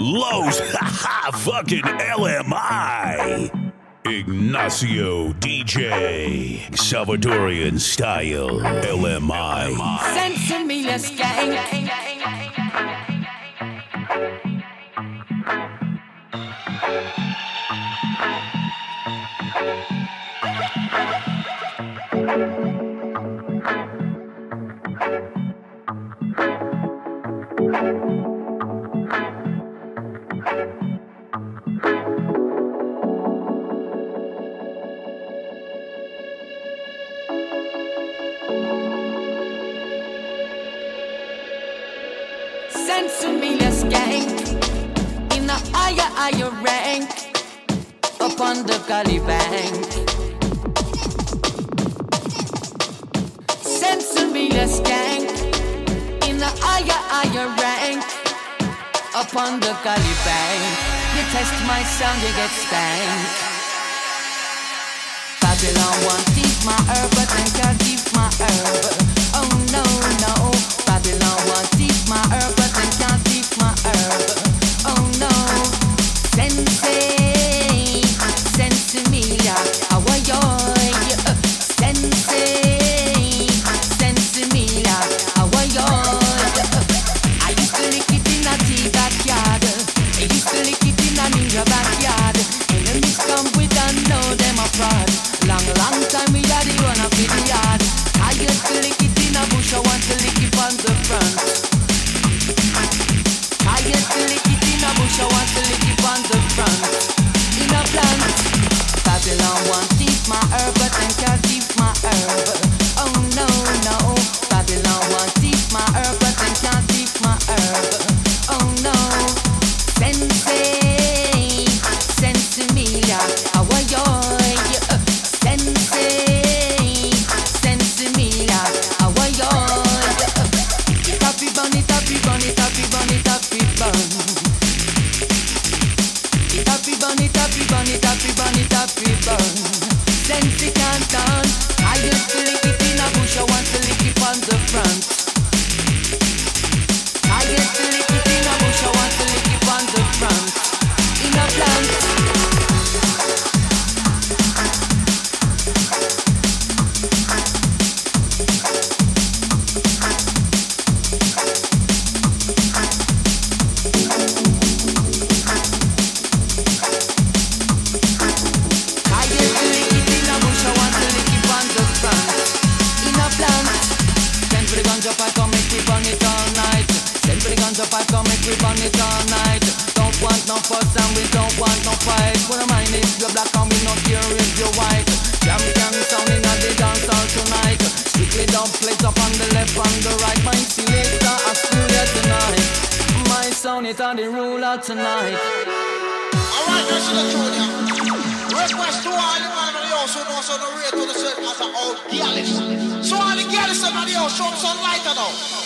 Los ha fucking LMI. Ignacio DJ Salvadorian style LMI. Me, let's my sound, you get spanked. Babylon 1. Show some light, and all?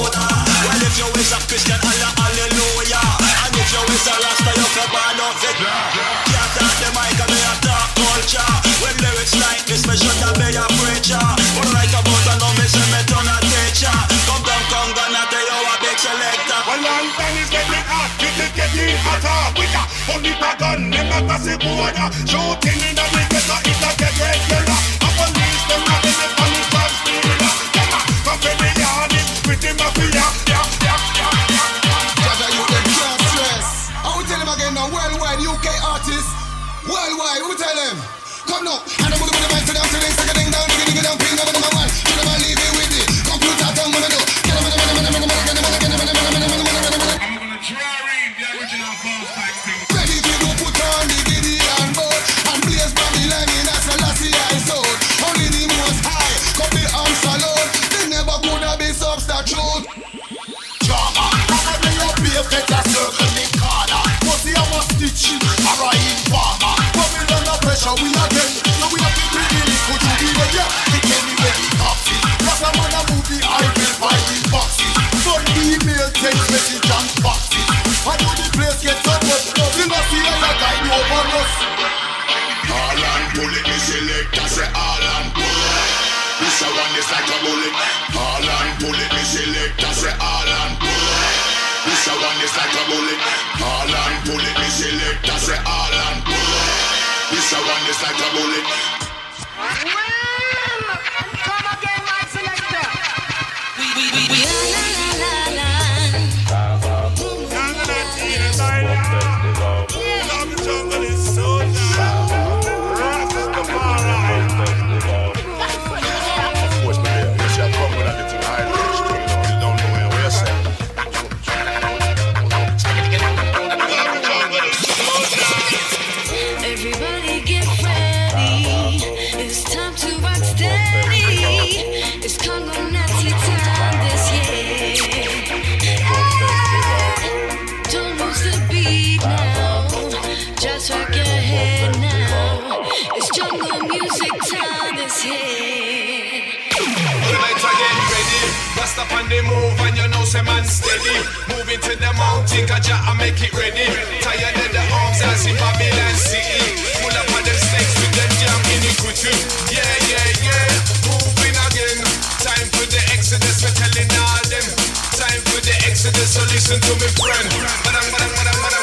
Buddha Well if you is a Christian Allah hallelujah. And if you is a Rasta you can ban of it Can't talk the mic and me a talk culture. With lyrics like this me should have be a preacher. But right about I know me me turn a teacher. Come down come gonna tell you a big selector. Well long time is getting hot, get it getting hotter. With a honey dragon, never pass it border. Shooting in the wicked so a get like a bullet. dance, yeah. Tonight I get ready, bust up on the move, and you know some man steady. Moving to the mountain, catch ya and make it ready. Tired of the arms as in Babylon City. Pull up on them snakes with them jam in the cushion. Yeah, yeah, yeah, moving again. Time for the exodus, we're telling all them. Time for the exodus, so listen to me friend. Badang, badang, badang, badang.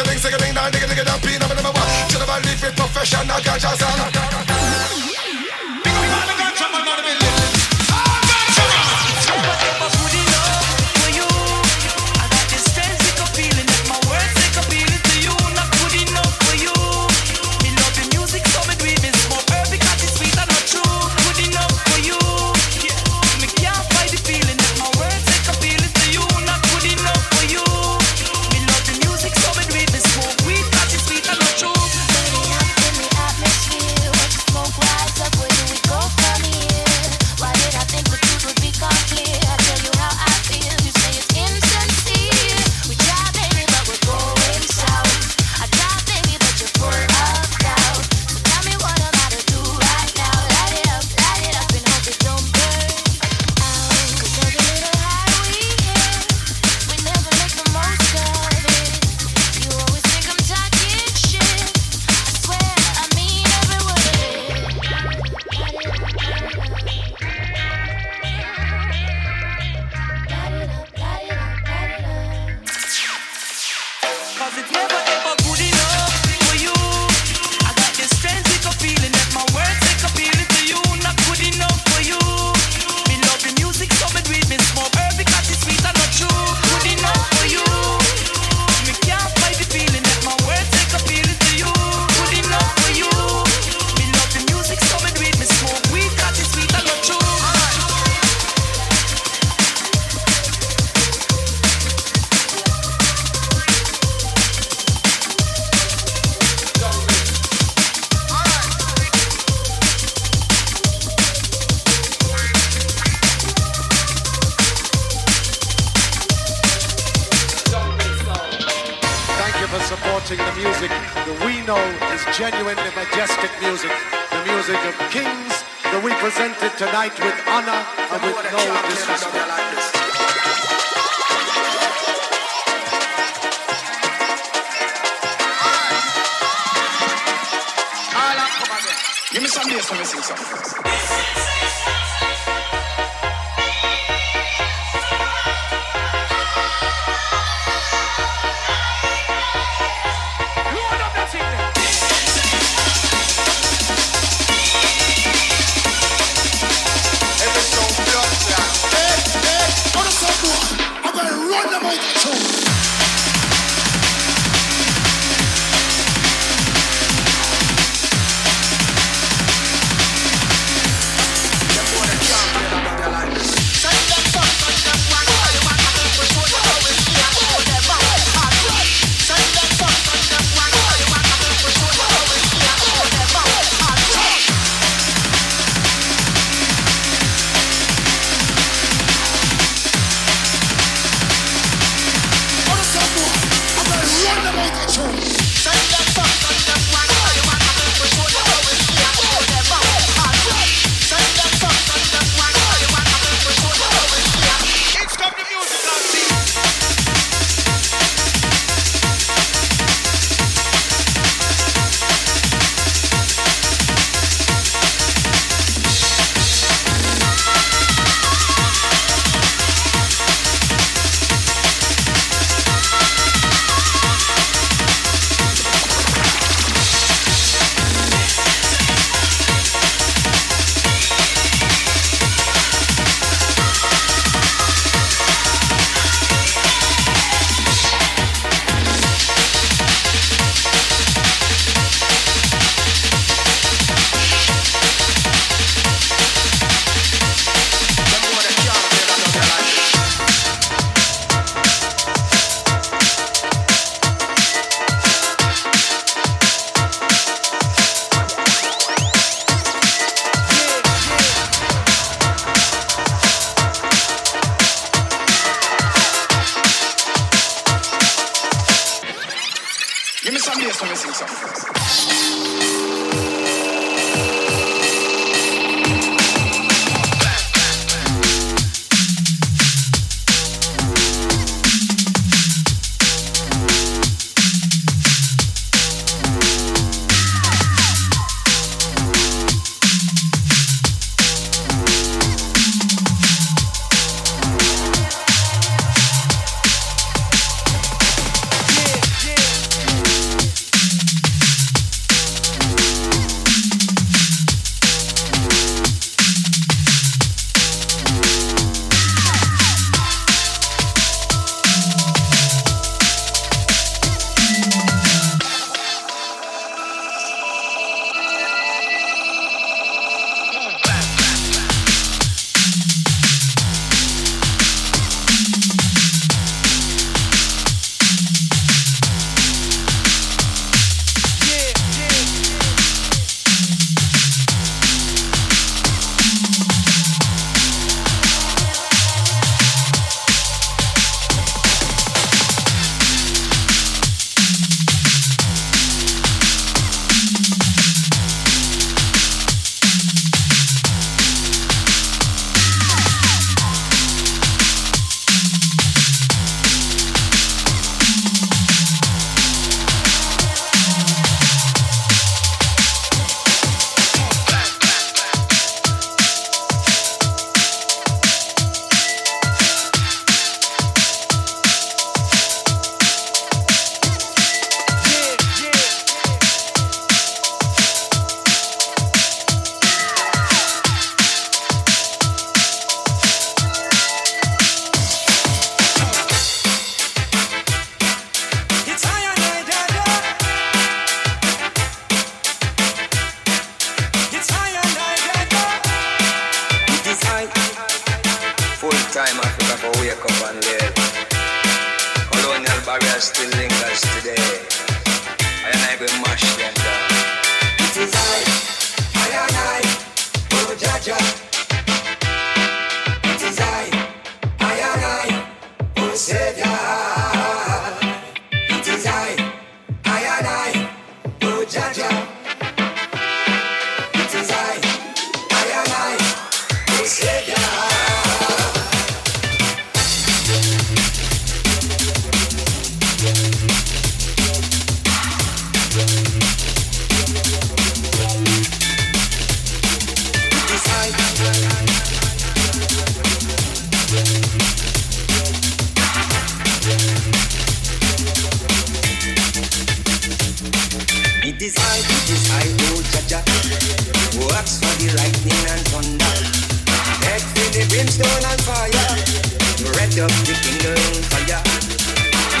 ding, sing a ding, dong, ding a ding a dong, pin up in the mouth. Chill about live with professional ganja sound. positive. night with the lightning and thunder. Next in the brimstone and fire. Red up the kingdom fire.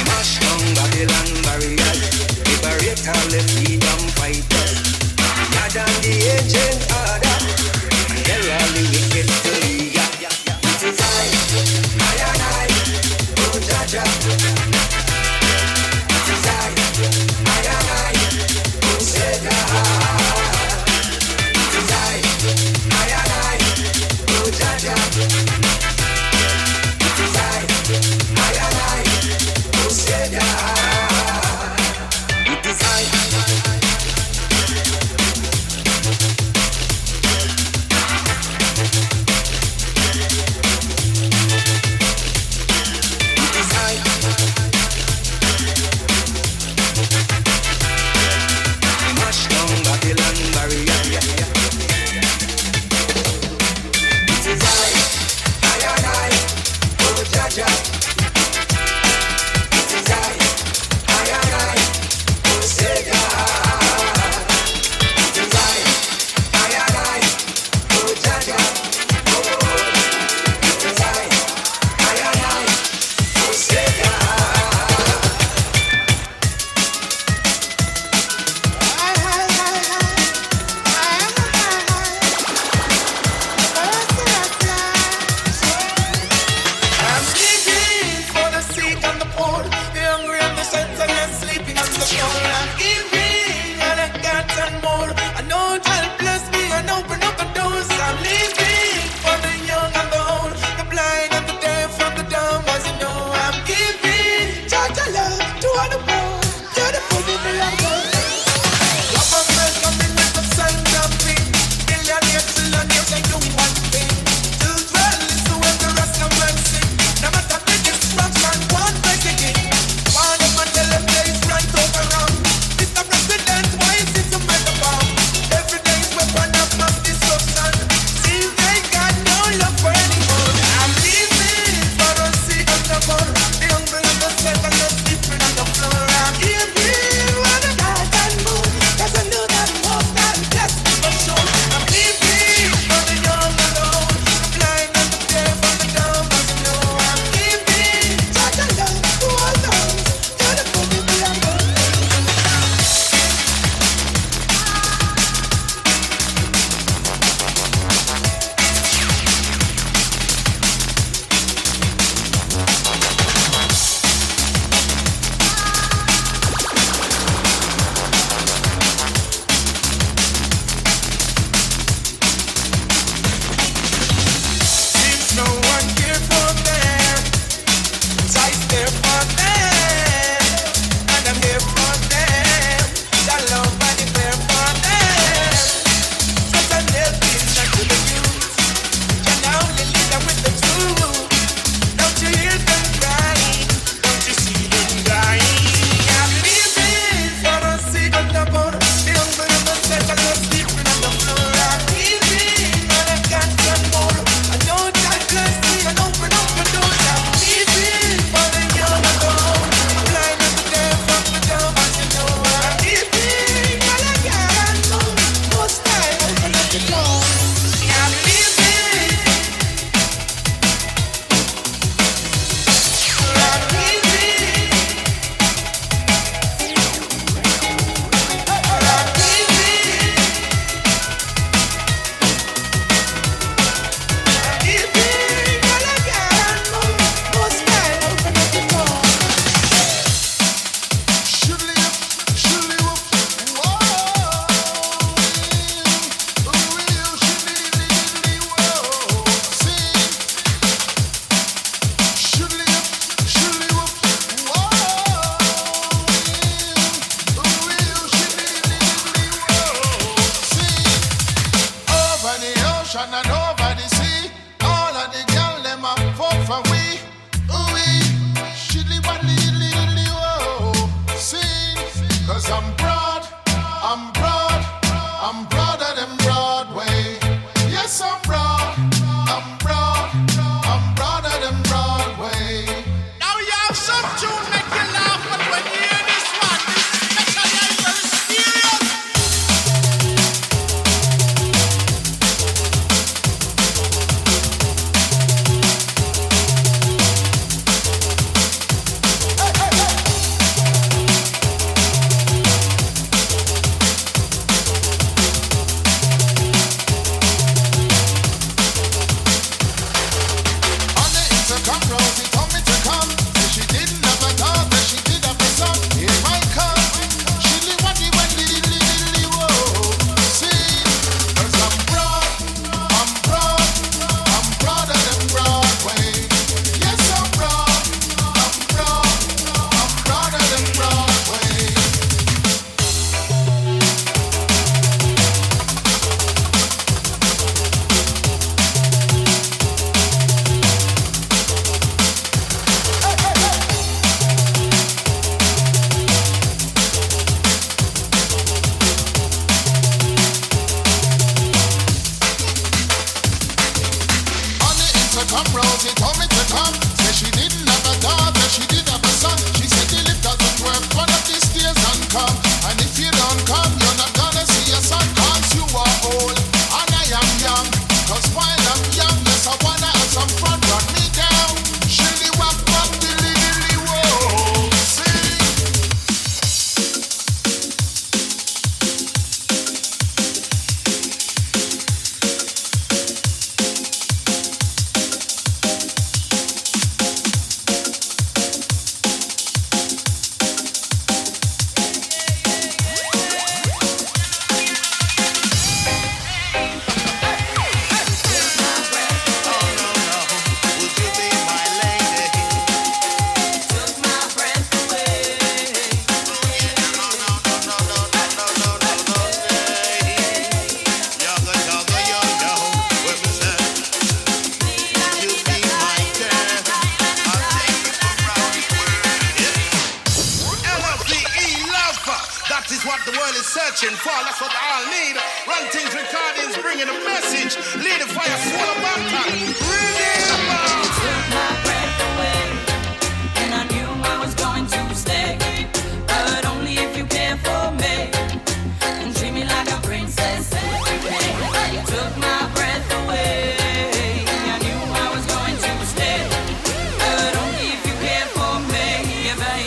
Mash down Babylon barriers. Liberate all the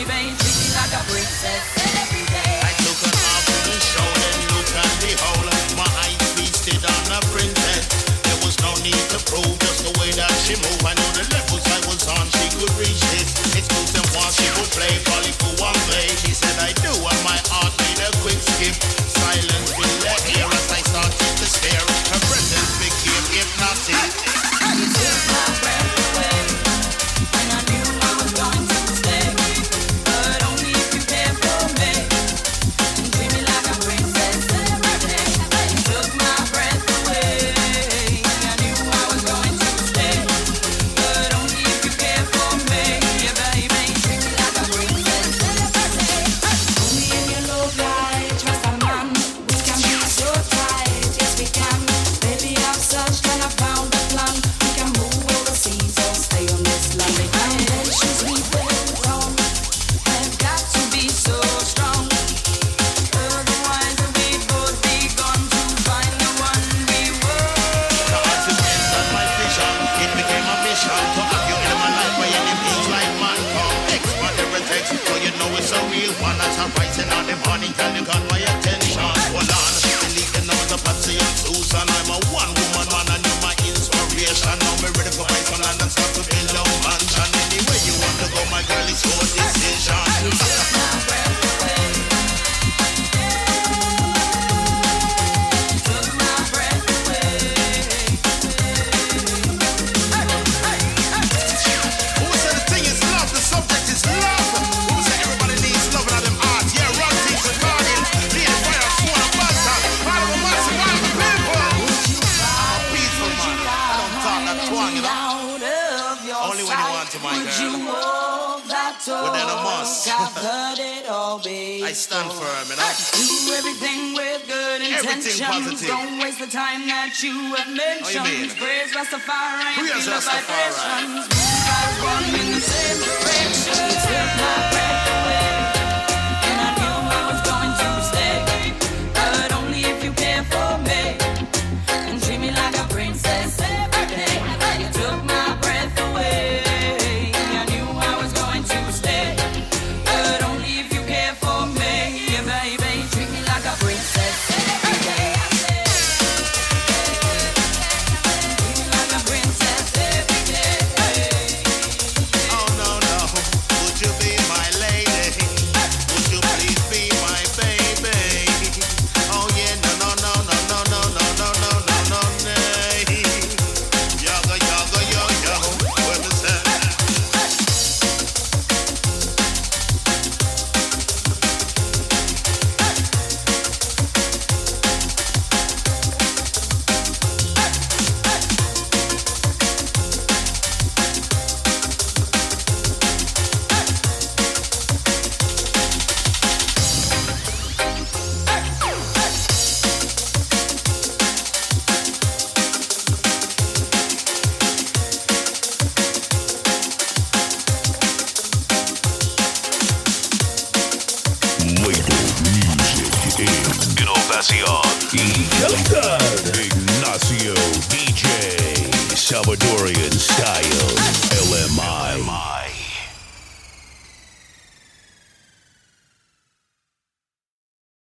baby, treat like a princess every day. I took her the look my eyes on princess. There was no need to prove just the way that she moved. The levels I was on, she could reach. It's good she play, one day. She said I do, and my heart made a quick skip. man that's arising on the morning, tell you God why you I stand firm, and I Do everything with good intentions. Don't waste the time that you have mentioned. Oh. Praise Rastafari. Praise Rastafari. The same